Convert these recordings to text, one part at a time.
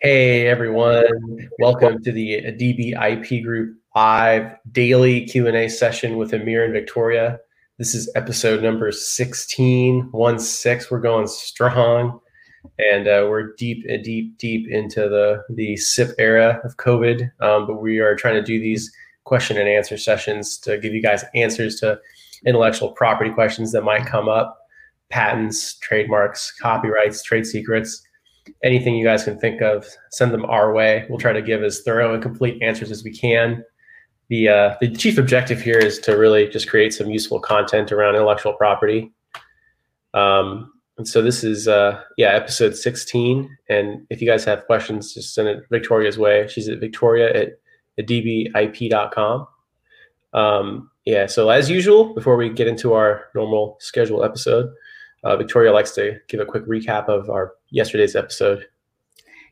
Hey everyone, welcome to the DBIP Group live daily Q&A session with Amir and Victoria. This is episode number 16, 1-6. We're going strong and uh, we're deep, uh, deep, deep into the, the SIP era of COVID, um, but we are trying to do these question and answer sessions to give you guys answers to intellectual property questions that might come up, patents, trademarks, copyrights, trade secrets, anything you guys can think of, send them our way. We'll try to give as thorough and complete answers as we can. The, uh, the chief objective here is to really just create some useful content around intellectual property. Um, and so this is, uh, yeah, episode 16. And if you guys have questions, just send it Victoria's way. She's at victoria at, at dbip.com. Um, yeah, so as usual, before we get into our normal scheduled episode, uh, Victoria likes to give a quick recap of our yesterday's episode.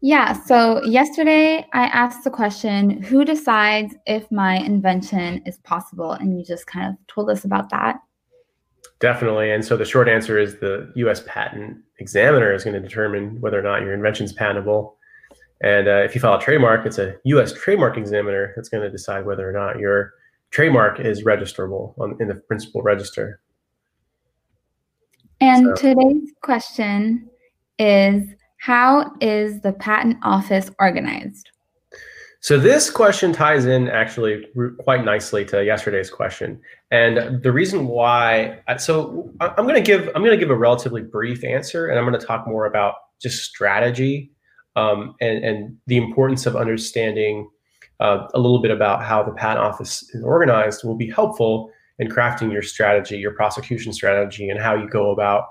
Yeah, so yesterday I asked the question who decides if my invention is possible? And you just kind of told us about that. Definitely. And so the short answer is the US patent examiner is going to determine whether or not your invention is patentable. And uh, if you file a trademark, it's a US trademark examiner that's going to decide whether or not your trademark is registrable on, in the principal register. And so. today's question is How is the patent office organized? So this question ties in actually quite nicely to yesterday's question, and the reason why. So I'm going to give I'm going to give a relatively brief answer, and I'm going to talk more about just strategy um, and and the importance of understanding uh, a little bit about how the patent office is organized will be helpful in crafting your strategy, your prosecution strategy, and how you go about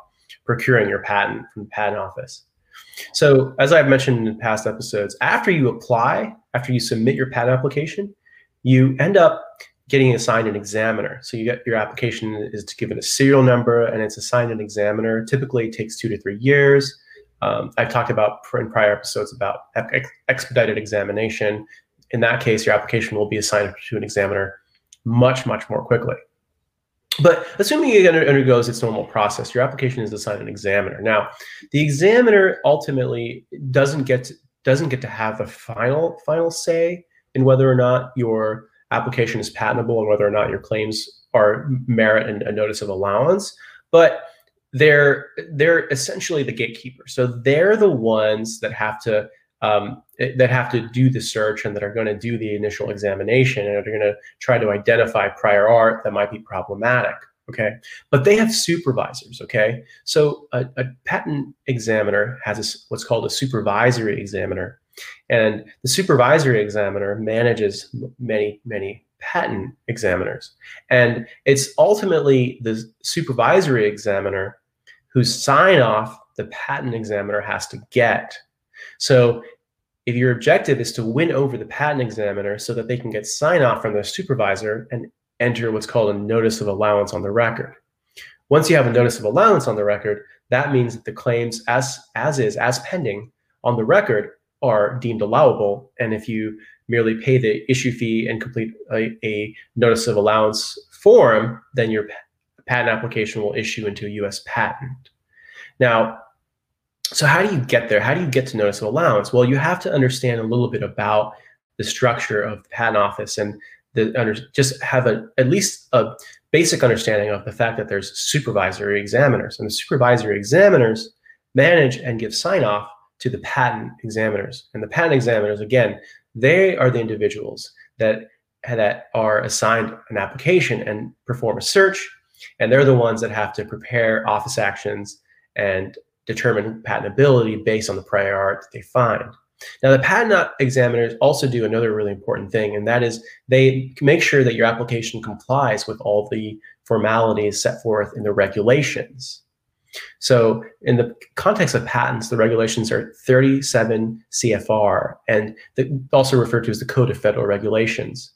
procuring your patent from the patent office. So, as I've mentioned in past episodes, after you apply, after you submit your patent application, you end up getting assigned an examiner. So you get your application is given a serial number and it's assigned an examiner. Typically, it takes two to three years. Um, I've talked about in prior episodes about ex expedited examination. In that case, your application will be assigned to an examiner much, much more quickly. But assuming it undergoes its normal process, your application is assigned an examiner. Now, the examiner ultimately doesn't get to, doesn't get to have the final final say in whether or not your application is patentable and whether or not your claims are merit and a notice of allowance. But they're they're essentially the gatekeeper. So they're the ones that have to um, that have to do the search and that are going to do the initial examination and are going to try to identify prior art that might be problematic. Okay, but they have supervisors. Okay, so a, a patent examiner has a, what's called a supervisory examiner, and the supervisory examiner manages many many patent examiners, and it's ultimately the supervisory examiner whose sign off the patent examiner has to get so if your objective is to win over the patent examiner so that they can get sign off from their supervisor and enter what's called a notice of allowance on the record. Once you have a notice of allowance on the record, that means that the claims as as is, as pending on the record are deemed allowable. And if you merely pay the issue fee and complete a, a notice of allowance form, then your patent application will issue into a US patent. Now, so how do you get there? How do you get to notice of allowance? Well, you have to understand a little bit about the structure of the patent office and the under, just have a at least a basic understanding of the fact that there's supervisory examiners and the supervisory examiners manage and give sign off to the patent examiners. And the patent examiners, again, they are the individuals that that are assigned an application and perform a search, and they're the ones that have to prepare office actions and determine patentability based on the prior art that they find. Now, the patent examiners also do another really important thing, and that is they make sure that your application complies with all the formalities set forth in the regulations. So, in the context of patents, the regulations are 37 CFR, and also referred to as the Code of Federal Regulations.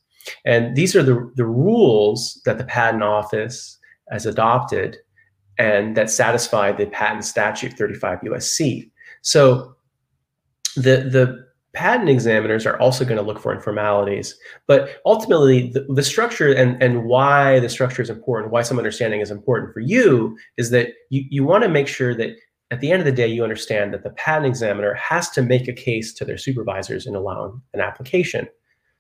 And these are the, the rules that the Patent Office has adopted and that satisfy the patent statute 35 USC. So the the patent examiners are also going to look for informalities. But ultimately, the, the, structure and, and why the structure is important, why some understanding is important for you, is that you, you want to make sure that at the end of the day, you understand that the patent examiner has to make a case to their supervisors in allowing an application.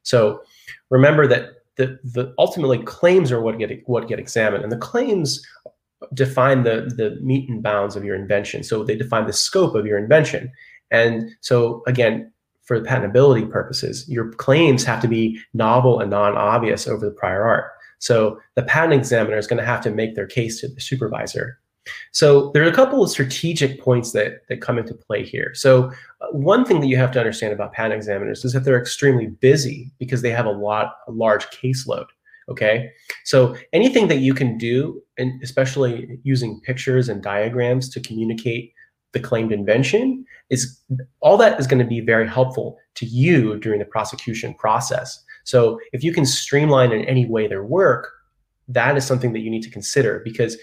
So remember that the, the ultimately claims are what get what get examined, and the claims define the the metes and bounds of your invention. So they define the scope of your invention. And so again, for patentability purposes, your claims have to be novel and non-obvious over the prior art. So the patent examiner is going to have to make their case to the supervisor. So there are a couple of strategic points that, that come into play here. So uh, one thing that you have to understand about patent examiners is that they're extremely busy because they have a lot, a large caseload. Okay, so anything that you can do, and especially using pictures and diagrams to communicate the claimed invention is all that is going to be very helpful to you during the prosecution process. So if you can streamline in any way their work, that is something that you need to consider because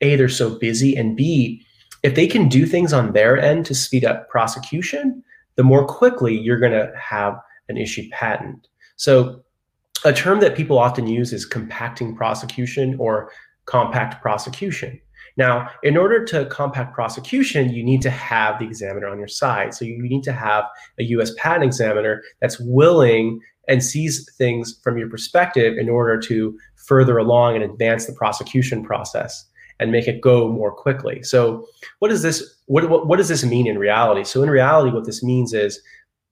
A, they're so busy, and B, if they can do things on their end to speed up prosecution, the more quickly you're going to have an issued patent. So a term that people often use is compacting prosecution or compact prosecution. Now, in order to compact prosecution, you need to have the examiner on your side. So you need to have a US patent examiner that's willing and sees things from your perspective in order to further along and advance the prosecution process and make it go more quickly. So what does this what, what, what does this mean in reality? So in reality, what this means is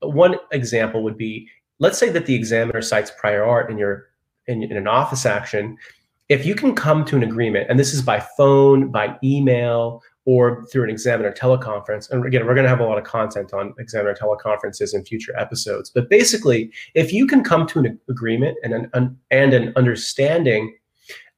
one example would be let's say that the examiner cites prior art in your in, in an office action if you can come to an agreement, and this is by phone, by email, or through an examiner teleconference, and again, we're going to have a lot of content on examiner teleconferences in future episodes. But basically, if you can come to an agreement and an, and an understanding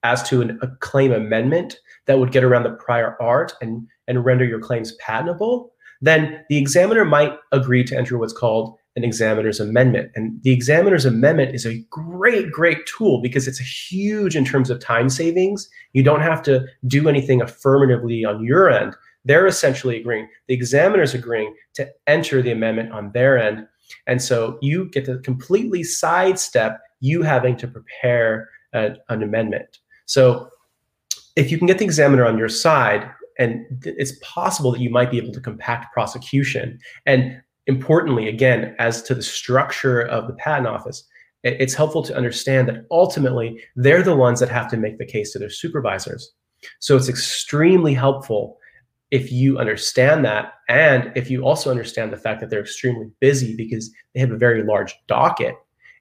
as to an, a claim amendment that would get around the prior art and, and render your claims patentable, then the examiner might agree to enter what's called an examiner's amendment. And the examiner's amendment is a great, great tool because it's huge in terms of time savings. You don't have to do anything affirmatively on your end. They're essentially agreeing, the examiner's agreeing to enter the amendment on their end. And so you get to completely sidestep you having to prepare a, an amendment. So if you can get the examiner on your side, and it's possible that you might be able to compact prosecution. And importantly, again, as to the structure of the patent office, it's helpful to understand that ultimately they're the ones that have to make the case to their supervisors. So it's extremely helpful if you understand that and if you also understand the fact that they're extremely busy because they have a very large docket.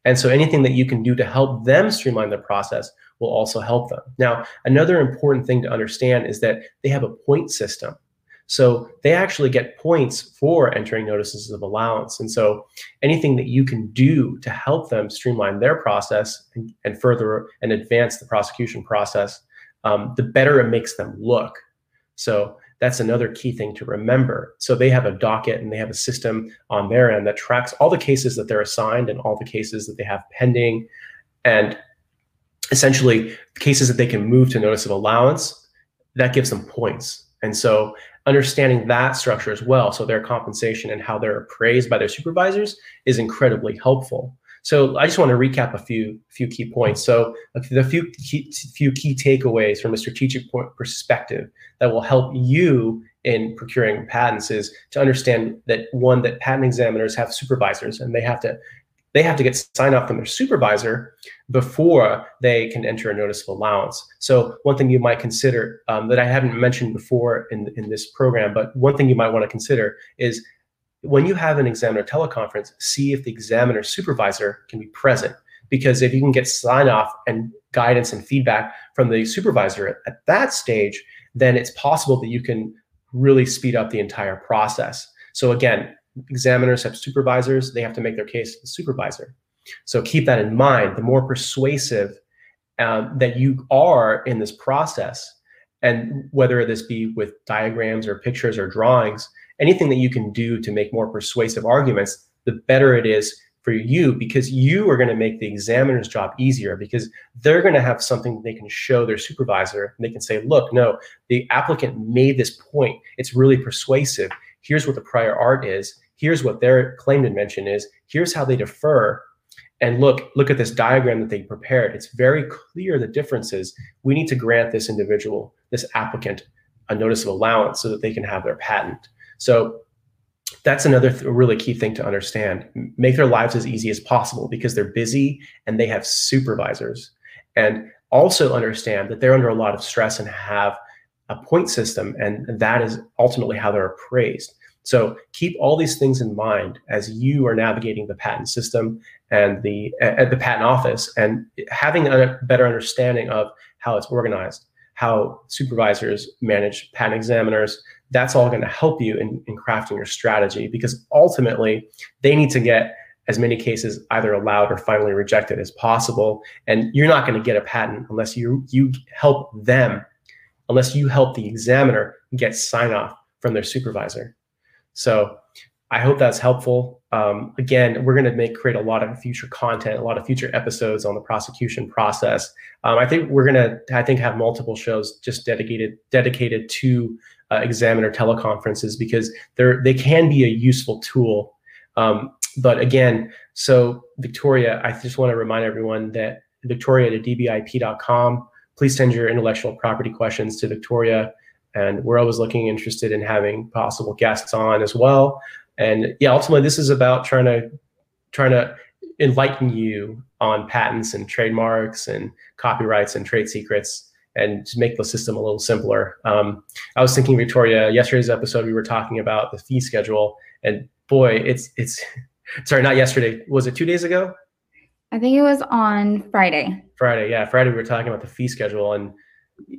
And so anything that you can do to help them streamline the process will also help them. Now, another important thing to understand is that they have a point system. So they actually get points for entering notices of allowance. And so anything that you can do to help them streamline their process and, and further and advance the prosecution process, um, the better it makes them look. So that's another key thing to remember. So they have a docket and they have a system on their end that tracks all the cases that they're assigned and all the cases that they have pending. And essentially cases that they can move to notice of allowance, that gives them points. And so understanding that structure as well, so their compensation and how they're appraised by their supervisors is incredibly helpful. So I just want to recap a few few key points. So the few key, few key takeaways from a strategic perspective that will help you in procuring patents is to understand that one that patent examiners have supervisors and they have to they have to get sign off from their supervisor before they can enter a notice of allowance. So one thing you might consider um, that I haven't mentioned before in, in this program, but one thing you might want to consider is when you have an examiner teleconference, see if the examiner supervisor can be present. Because if you can get sign off and guidance and feedback from the supervisor at, at that stage, then it's possible that you can really speed up the entire process. So again, examiners have supervisors, they have to make their case to the supervisor. So keep that in mind. The more persuasive um, that you are in this process, and whether this be with diagrams or pictures or drawings, anything that you can do to make more persuasive arguments, the better it is for you because you are going to make the examiner's job easier because they're going to have something they can show their supervisor and they can say, look, no, the applicant made this point. It's really persuasive. Here's what the prior art is here's what their claimed invention is here's how they defer and look look at this diagram that they prepared. It's very clear the differences. We need to grant this individual this applicant a notice of allowance so that they can have their patent. So that's another th- really key thing to understand. Make their lives as easy as possible because they're busy and they have supervisors. And also understand that they're under a lot of stress and have a point system and that is ultimately how they're appraised so keep all these things in mind as you are navigating the patent system and the at the patent office and having a better understanding of how it's organized, how supervisors manage patent examiners. That's all going to help you in, in crafting your strategy because ultimately they need to get as many cases either allowed or finally rejected as possible. And you're not going to get a patent unless you you help them, unless you help the examiner get sign off from their supervisor. So I hope that's helpful. Um, again, we're going to make create a lot of future content, a lot of future episodes on the prosecution process. Um, I think we're going to, I think, have multiple shows just dedicated dedicated to uh, examiner teleconferences because they're they can be a useful tool. Um, but again, so Victoria, I just want to remind everyone that Victoria at dbip.com. Please send your intellectual property questions to Victoria and we're always looking interested in having possible guests on as well. And yeah ultimately this is about trying to trying to enlighten you on patents and trademarks and copyrights and trade secrets and to make the system a little simpler. Um, i was thinking victoria yesterday's episode we were talking about the fee schedule and boy it's it's sorry not yesterday. Was it two days ago? I think it was on friday. Friday. Yeah friday we were talking about the fee schedule and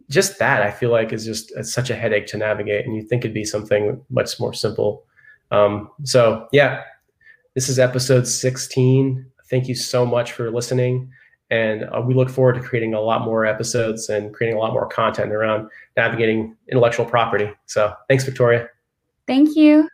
just that I feel like is just such a headache to navigate, and you think it'd be something much more simple. Um, so yeah, this is episode 16. Thank you so much for listening, and uh, we look forward to creating a lot more episodes and creating a lot more content around navigating intellectual property. So thanks, Victoria. Thank you.